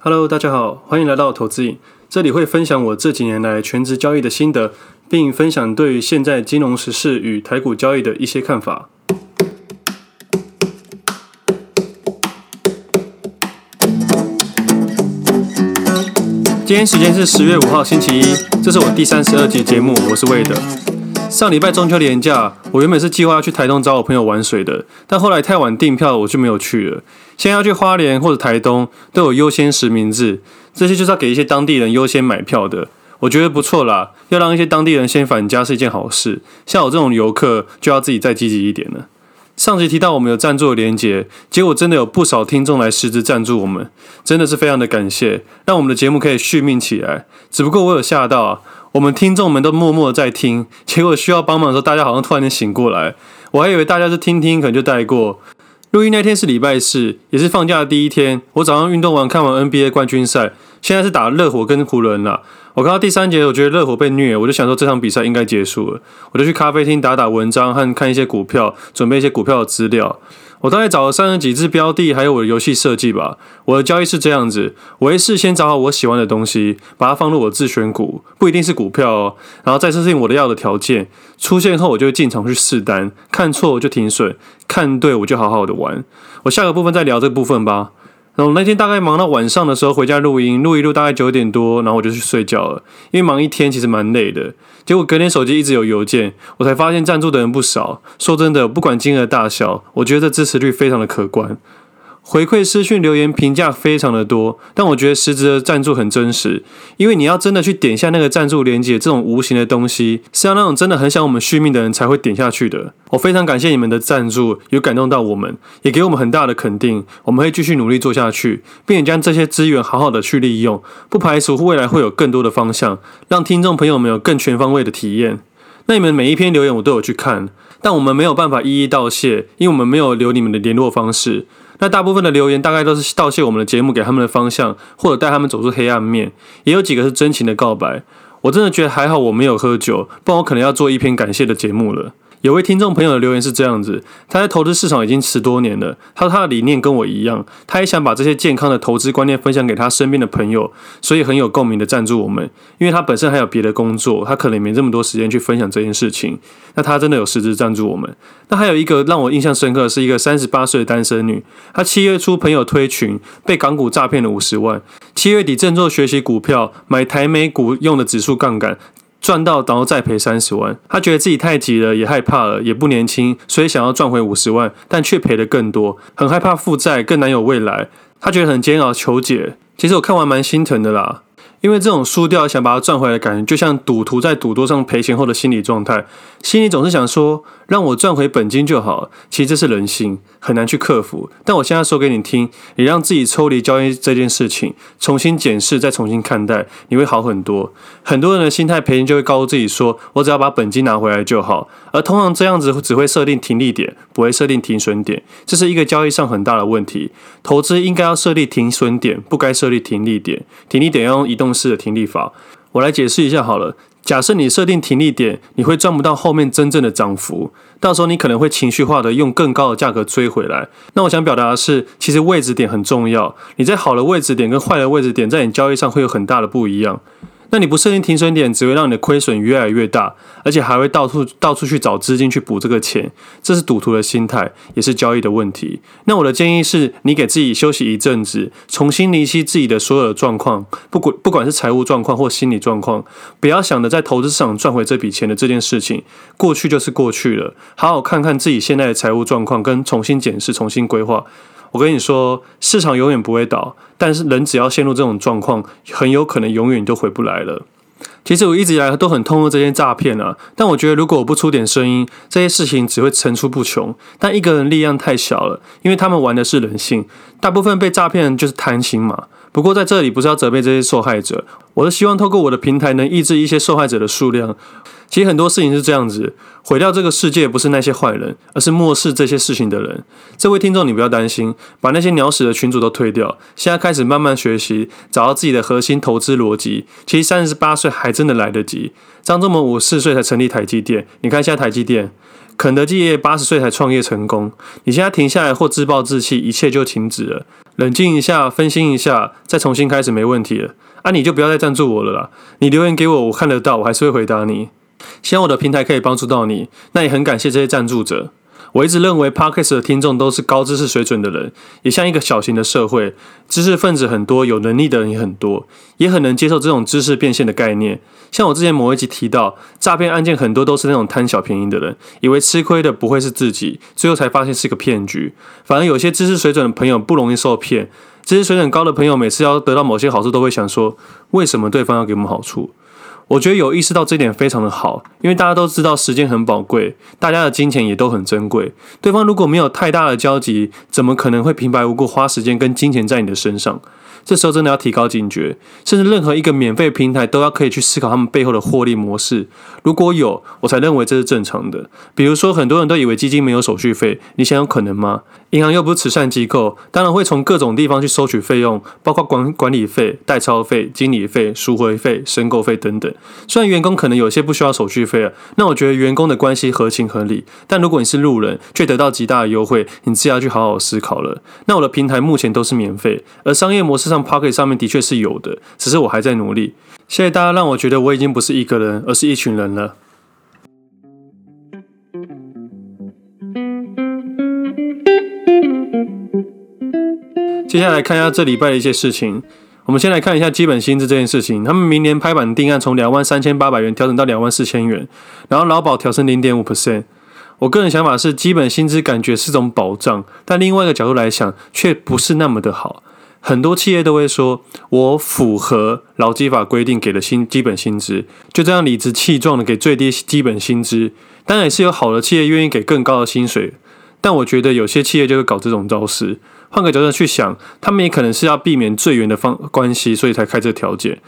Hello，大家好，欢迎来到投资影。这里会分享我这几年来全职交易的心得，并分享对于现在金融时事与台股交易的一些看法。今天时间是十月五号星期一，这是我第三十二集节目，我是魏德。上礼拜中秋连假，我原本是计划要去台东找我朋友玩水的，但后来太晚订票，我就没有去了。现在要去花莲或者台东，都有优先实名制，这些就是要给一些当地人优先买票的，我觉得不错啦。要让一些当地人先返家是一件好事，像我这种游客就要自己再积极一点了。上集提到我们有赞助的连结，结果真的有不少听众来实质赞助我们，真的是非常的感谢，让我们的节目可以续命起来。只不过我有吓到。我们听众们都默默在听，结果需要帮忙的时候，大家好像突然间醒过来。我还以为大家是听听，可能就带过。录音那天是礼拜四，也是放假的第一天。我早上运动完，看完 NBA 冠军赛，现在是打热火跟湖人了。我看到第三节，我觉得热火被虐，我就想说这场比赛应该结束了，我就去咖啡厅打打文章和看一些股票，准备一些股票的资料。我大概找了三十几只标的，还有我的游戏设计吧。我的交易是这样子：我会事先找好我喜欢的东西，把它放入我自选股，不一定是股票哦。然后再设定我的要的条件，出现后我就会进场去试单，看错我就停损，看对我就好好的玩。我下个部分再聊这个部分吧。然后那天大概忙到晚上的时候回家录音，录一录大概九点多，然后我就去睡觉了。因为忙一天其实蛮累的。结果隔天手机一直有邮件，我才发现赞助的人不少。说真的，不管金额大小，我觉得支持率非常的可观。回馈私讯留言评价非常的多，但我觉得实质的赞助很真实，因为你要真的去点下那个赞助连接，这种无形的东西是要那种真的很想我们续命的人才会点下去的。我非常感谢你们的赞助，有感动到我们，也给我们很大的肯定。我们会继续努力做下去，并且将这些资源好好的去利用，不排除未来会有更多的方向，让听众朋友们有更全方位的体验。那你们每一篇留言我都有去看，但我们没有办法一一道谢，因为我们没有留你们的联络方式。那大部分的留言大概都是道谢我们的节目给他们的方向，或者带他们走出黑暗面，也有几个是真情的告白。我真的觉得还好我没有喝酒，不然我可能要做一篇感谢的节目了。有位听众朋友的留言是这样子，他在投资市场已经十多年了，他说他的理念跟我一样，他也想把这些健康的投资观念分享给他身边的朋友，所以很有共鸣的赞助我们。因为他本身还有别的工作，他可能没这么多时间去分享这件事情。那他真的有实质赞助我们。那还有一个让我印象深刻的是一个三十八岁的单身女，她七月初朋友推群被港股诈骗了五十万，七月底振作学习股票，买台美股用的指数杠杆。赚到，然后再赔三十万。他觉得自己太急了，也害怕了，也不年轻，所以想要赚回五十万，但却赔得更多，很害怕负债，更难有未来。他觉得很煎熬，求解。其实我看完蛮心疼的啦。因为这种输掉想把它赚回来的感觉，就像赌徒在赌桌上赔钱后的心理状态，心里总是想说，让我赚回本金就好。其实这是人性，很难去克服。但我现在说给你听，你让自己抽离交易这件事情，重新检视，再重新看待，你会好很多。很多人的心态赔钱就会告诉自己说，我只要把本金拿回来就好。而通常这样子只会设定停利点，不会设定停损点，这是一个交易上很大的问题。投资应该要设立停损点，不该设立停利点。停利点要用移动式的停利法，我来解释一下好了。假设你设定停利点，你会赚不到后面真正的涨幅，到时候你可能会情绪化的用更高的价格追回来。那我想表达的是，其实位置点很重要。你在好的位置点跟坏的位置点，在你交易上会有很大的不一样。那你不设定停损点，只会让你的亏损越来越大，而且还会到处到处去找资金去补这个钱，这是赌徒的心态，也是交易的问题。那我的建议是，你给自己休息一阵子，重新厘清自己的所有的状况，不管不管是财务状况或心理状况，不要想着在投资市场赚回这笔钱的这件事情，过去就是过去了，好好看看自己现在的财务状况，跟重新检视、重新规划。我跟你说，市场永远不会倒，但是人只要陷入这种状况，很有可能永远都回不来了。其实我一直以来都很痛恨这些诈骗啊，但我觉得如果我不出点声音，这些事情只会层出不穷。但一个人力量太小了，因为他们玩的是人性，大部分被诈骗就是贪心嘛。不过在这里不是要责备这些受害者，我是希望透过我的平台能抑制一些受害者的数量。其实很多事情是这样子，毁掉这个世界不是那些坏人，而是漠视这些事情的人。这位听众，你不要担心，把那些鸟屎的群主都退掉，现在开始慢慢学习，找到自己的核心投资逻辑。其实三十八岁还真的来得及。张忠谋五十四岁才成立台积电，你看现在台积电，肯德基爷爷八十岁才创业成功。你现在停下来或自暴自弃，一切就停止了。冷静一下，分心一下，再重新开始没问题了。啊，你就不要再赞助我了啦。你留言给我，我看得到，我还是会回答你。希望我的平台可以帮助到你，那也很感谢这些赞助者。我一直认为 Podcast 的听众都是高知识水准的人，也像一个小型的社会，知识分子很多，有能力的人也很多，也很能接受这种知识变现的概念。像我之前某一集提到，诈骗案件很多都是那种贪小便宜的人，以为吃亏的不会是自己，最后才发现是个骗局。反而有些知识水准的朋友不容易受骗，知识水准高的朋友每次要得到某些好处，都会想说，为什么对方要给我们好处？我觉得有意识到这点非常的好，因为大家都知道时间很宝贵，大家的金钱也都很珍贵。对方如果没有太大的交集，怎么可能会平白无故花时间跟金钱在你的身上？这时候真的要提高警觉，甚至任何一个免费平台都要可以去思考他们背后的获利模式。如果有，我才认为这是正常的。比如说，很多人都以为基金没有手续费，你想有可能吗？银行又不是慈善机构，当然会从各种地方去收取费用，包括管管理费、代操费、经理费、赎回费、申购费等等。虽然员工可能有些不需要手续费啊，那我觉得员工的关系合情合理。但如果你是路人，却得到极大的优惠，你自己要去好好思考了。那我的平台目前都是免费，而商业模式上。Pocket 上面的确是有的，只是我还在努力。谢谢大家让我觉得我已经不是一个人，而是一群人了。接下来看一下这礼拜的一些事情。我们先来看一下基本薪资这件事情。他们明年拍板定案从两万三千八百元调整到两万四千元，然后劳保调升零点五 percent。我个人想法是，基本薪资感觉是种保障，但另外一个角度来想，却不是那么的好。很多企业都会说，我符合劳基法规定给的薪基本薪资，就这样理直气壮的给最低基本薪资。当然也是有好的企业愿意给更高的薪水，但我觉得有些企业就会搞这种招式。换个角度去想，他们也可能是要避免最远的方关系，所以才开这条件。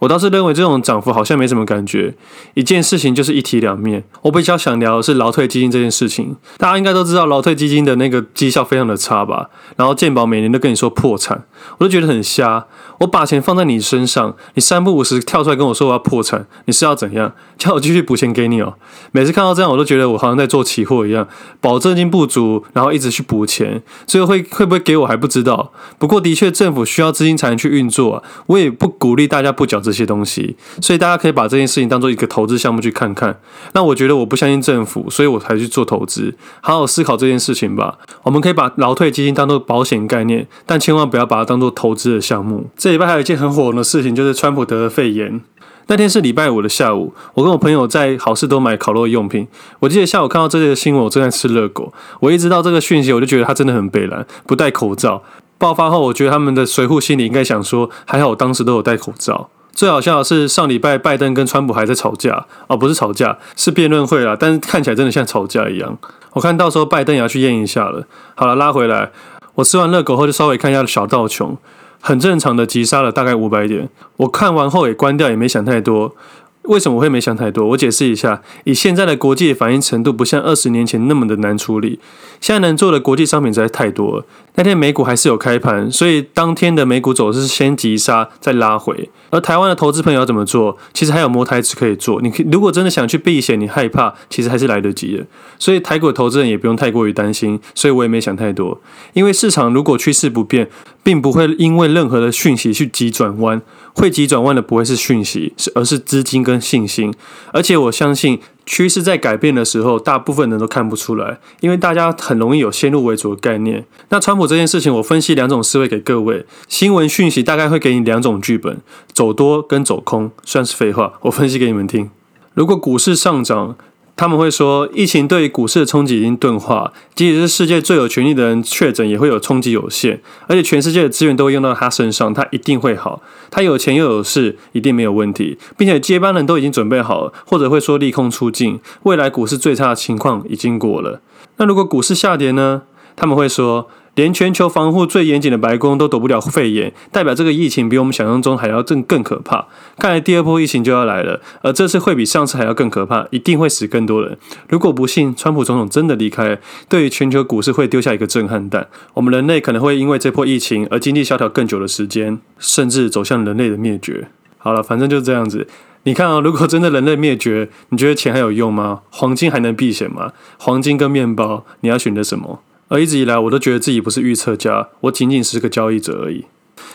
我倒是认为这种涨幅好像没什么感觉。一件事情就是一体两面。我比较想聊的是劳退基金这件事情。大家应该都知道劳退基金的那个绩效非常的差吧？然后健保每年都跟你说破产，我都觉得很瞎。我把钱放在你身上，你三不五时跳出来跟我说我要破产，你是要怎样？叫我继续补钱给你哦？每次看到这样，我都觉得我好像在做期货一样，保证金不足，然后一直去补钱，最后会会不会给我还不知道。不过的确政府需要资金才能去运作啊，我也不鼓励大家不缴这些东西，所以大家可以把这件事情当做一个投资项目去看看。那我觉得我不相信政府，所以我才去做投资。好好思考这件事情吧。我们可以把劳退基金当做保险概念，但千万不要把它当做投资的项目。这礼拜还有一件很火的事情，就是川普得了肺炎。那天是礼拜五的下午，我跟我朋友在好事多买烤肉用品。我记得下午看到这个新闻，我正在吃热狗。我一知道这个讯息，我就觉得他真的很北烂，不戴口罩。爆发后，我觉得他们的随扈心里应该想说，还好我当时都有戴口罩。最好笑的是上礼拜拜登跟川普还在吵架，哦，不是吵架，是辩论会啦，但是看起来真的像吵架一样。我看到时候拜登也要去验一下了。好了，拉回来，我吃完热狗后就稍微看一下小道琼。很正常的急杀了大概五百点，我看完后也关掉，也没想太多。为什么我会没想太多？我解释一下，以现在的国际反应程度，不像二十年前那么的难处理。现在能做的国际商品实在太多了。那天美股还是有开盘，所以当天的美股走势先急杀再拉回。而台湾的投资朋友要怎么做？其实还有摸台指可以做。你如果真的想去避险，你害怕，其实还是来得及的。所以台股的投资人也不用太过于担心。所以我也没想太多，因为市场如果趋势不变，并不会因为任何的讯息去急转弯。会急转弯的不会是讯息，是而是资金跟信心。而且我相信趋势在改变的时候，大部分人都看不出来，因为大家很容易有先入为主的概念。那川普这件事情，我分析两种思维给各位。新闻讯息大概会给你两种剧本：走多跟走空，算是废话。我分析给你们听。如果股市上涨，他们会说，疫情对于股市的冲击已经钝化，即使是世界最有权力的人确诊，也会有冲击有限，而且全世界的资源都会用到他身上，他一定会好。他有钱又有势，一定没有问题，并且接班人都已经准备好了，或者会说利空出尽，未来股市最差的情况已经过了。那如果股市下跌呢？他们会说。连全球防护最严谨的白宫都躲不了肺炎，代表这个疫情比我们想象中还要更更可怕。看来第二波疫情就要来了，而这次会比上次还要更可怕，一定会死更多人。如果不幸川普总统真的离开，对于全球股市会丢下一个震撼弹。我们人类可能会因为这波疫情而经济萧条更久的时间，甚至走向人类的灭绝。好了，反正就是这样子。你看啊，如果真的人类灭绝，你觉得钱还有用吗？黄金还能避险吗？黄金跟面包，你要选择什么？而一直以来我都觉得自己不是预测家，我仅仅是个交易者而已。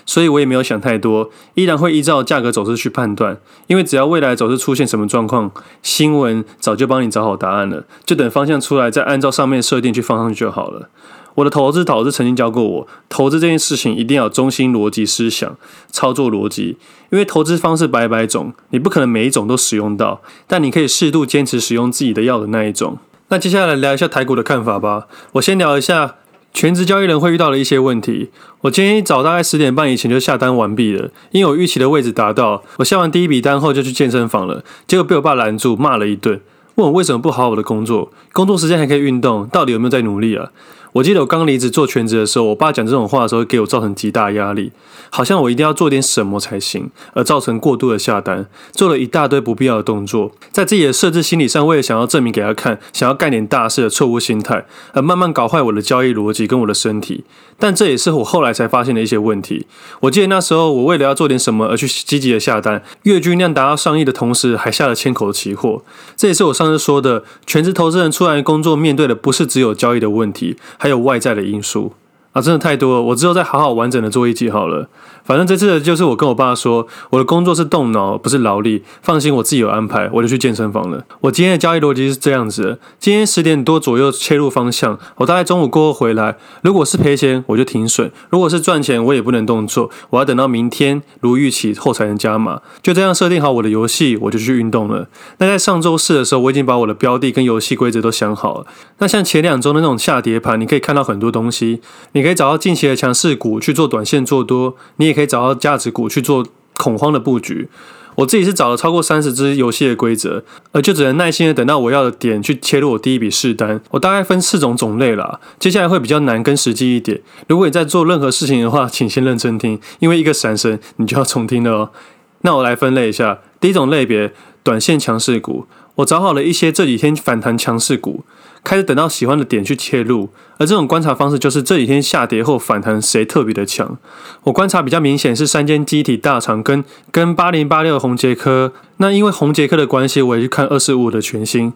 所以我也没有想太多，依然会依照价格走势去判断，因为只要未来走势出现什么状况，新闻早就帮你找好答案了，就等方向出来再按照上面设定去放上去就好了。我的投资导师曾经教过我，投资这件事情一定要中心逻辑思想、操作逻辑，因为投资方式百百种，你不可能每一种都使用到，但你可以适度坚持使用自己的要的那一种。那接下来聊一下台股的看法吧，我先聊一下。全职交易人会遇到的一些问题。我今天一早大概十点半以前就下单完毕了，因为我预期的位置达到。我下完第一笔单后就去健身房了，结果被我爸拦住，骂了一顿，问我为什么不好好的工作，工作时间还可以运动，到底有没有在努力啊？我记得我刚离职做全职的时候，我爸讲这种话的时候，给我造成极大压力，好像我一定要做点什么才行，而造成过度的下单，做了一大堆不必要的动作，在自己的设置心理上，为了想要证明给他看，想要干点大事的错误心态，而慢慢搞坏我的交易逻辑跟我的身体。但这也是我后来才发现的一些问题。我记得那时候，我为了要做点什么而去积极的下单，月均量达到上亿的同时，还下了千口的期货。这也是我上次说的，全职投资人出来工作面对的不是只有交易的问题。还有外在的因素。啊，真的太多了，我之后再好好完整的做一集好了。反正这次的就是我跟我爸说，我的工作是动脑，不是劳力。放心，我自己有安排，我就去健身房了。我今天的交易逻辑是这样子的：今天十点多左右切入方向，我大概中午过后回来。如果是赔钱，我就停损；如果是赚钱，我也不能动作，我要等到明天如预期后才能加码。就这样设定好我的游戏，我就去运动了。那在上周四的时候，我已经把我的标的跟游戏规则都想好了。那像前两周的那种下跌盘，你可以看到很多东西，你可以找到近期的强势股去做短线做多，你也可以找到价值股去做恐慌的布局，我自己是找了超过三十只游戏的规则，而就只能耐心的等到我要的点去切入我第一笔试单。我大概分四种种类啦，接下来会比较难跟实际一点。如果你在做任何事情的话，请先认真听，因为一个闪神你就要重听了哦。那我来分类一下，第一种类别，短线强势股，我找好了一些这几天反弹强势股。开始等到喜欢的点去切入，而这种观察方式就是这几天下跌后反弹谁特别的强。我观察比较明显是三间机体大厂跟跟八零八六宏捷科。那因为红捷科的关系，我也去看二四五的全新。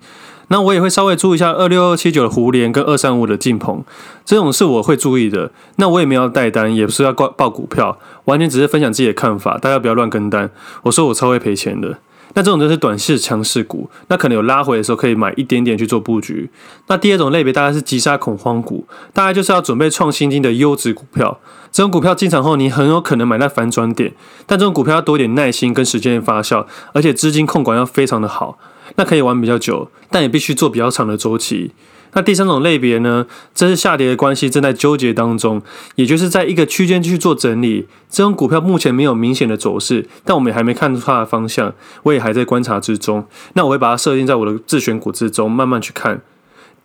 那我也会稍微注意一下二六二七九的胡连跟二三五的晋鹏，这种是我会注意的。那我也没有带单，也不是要挂报股票，完全只是分享自己的看法，大家不要乱跟单。我说我超会赔钱的。那这种就是短线强势股，那可能有拉回的时候可以买一点点去做布局。那第二种类别大概是急杀恐慌股，大概就是要准备创新低的优质股票。这种股票进场后，你很有可能买在反转点，但这种股票要多一点耐心跟时间的发酵，而且资金控管要非常的好，那可以玩比较久，但也必须做比较长的周期。那第三种类别呢，这是下跌的关系正在纠结当中，也就是在一个区间去做整理。这种股票目前没有明显的走势，但我们也还没看出它的方向，我也还在观察之中。那我会把它设定在我的自选股之中，慢慢去看。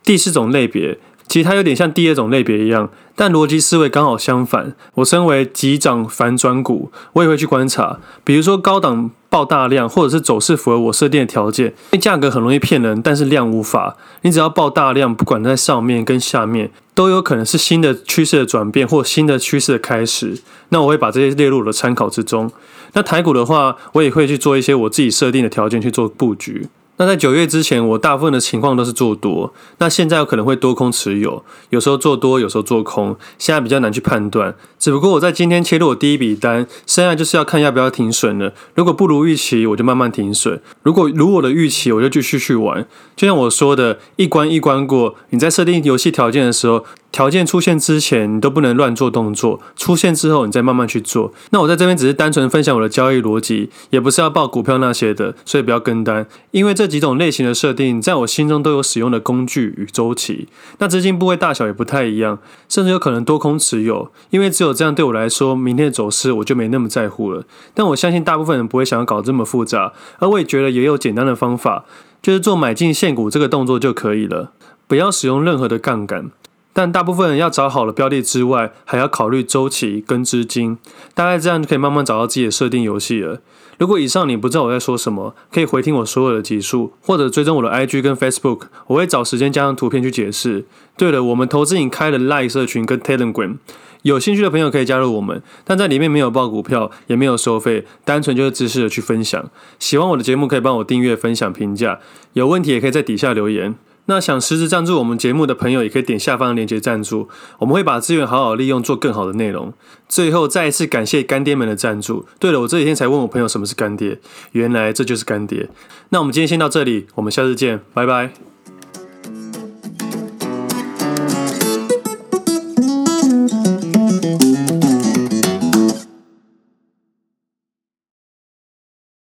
第四种类别。其实它有点像第二种类别一样，但逻辑思维刚好相反。我身为急涨反转股，我也会去观察，比如说高档爆大量，或者是走势符合我设定的条件。价格很容易骗人，但是量无法。你只要爆大量，不管在上面跟下面，都有可能是新的趋势的转变或新的趋势的开始。那我会把这些列入我的参考之中。那台股的话，我也会去做一些我自己设定的条件去做布局。那在九月之前，我大部分的情况都是做多。那现在有可能会多空持有，有时候做多，有时候做空。现在比较难去判断。只不过我在今天切入我第一笔单，剩下就是要看要不要停损了。如果不如预期，我就慢慢停损；如果如我的预期，我就继续去玩。就像我说的，一关一关过。你在设定游戏条件的时候。条件出现之前，你都不能乱做动作；出现之后，你再慢慢去做。那我在这边只是单纯分享我的交易逻辑，也不是要报股票那些的，所以不要跟单。因为这几种类型的设定，在我心中都有使用的工具与周期。那资金部位大小也不太一样，甚至有可能多空持有。因为只有这样，对我来说，明天的走势我就没那么在乎了。但我相信大部分人不会想要搞这么复杂，而我也觉得也有简单的方法，就是做买进现股这个动作就可以了，不要使用任何的杠杆。但大部分人要找好了标的之外，还要考虑周期跟资金，大概这样就可以慢慢找到自己的设定游戏了。如果以上你不知道我在说什么，可以回听我所有的集数，或者追踪我的 IG 跟 Facebook，我会找时间加上图片去解释。对了，我们投资瘾开了 Line 社群跟 Telegram，有兴趣的朋友可以加入我们，但在里面没有报股票，也没有收费，单纯就是知识的去分享。喜欢我的节目可以帮我订阅、分享、评价，有问题也可以在底下留言。那想实质赞助我们节目的朋友，也可以点下方的链接赞助，我们会把资源好好利用，做更好的内容。最后再一次感谢干爹们的赞助。对了，我这几天才问我朋友什么是干爹，原来这就是干爹。那我们今天先到这里，我们下次见，拜拜。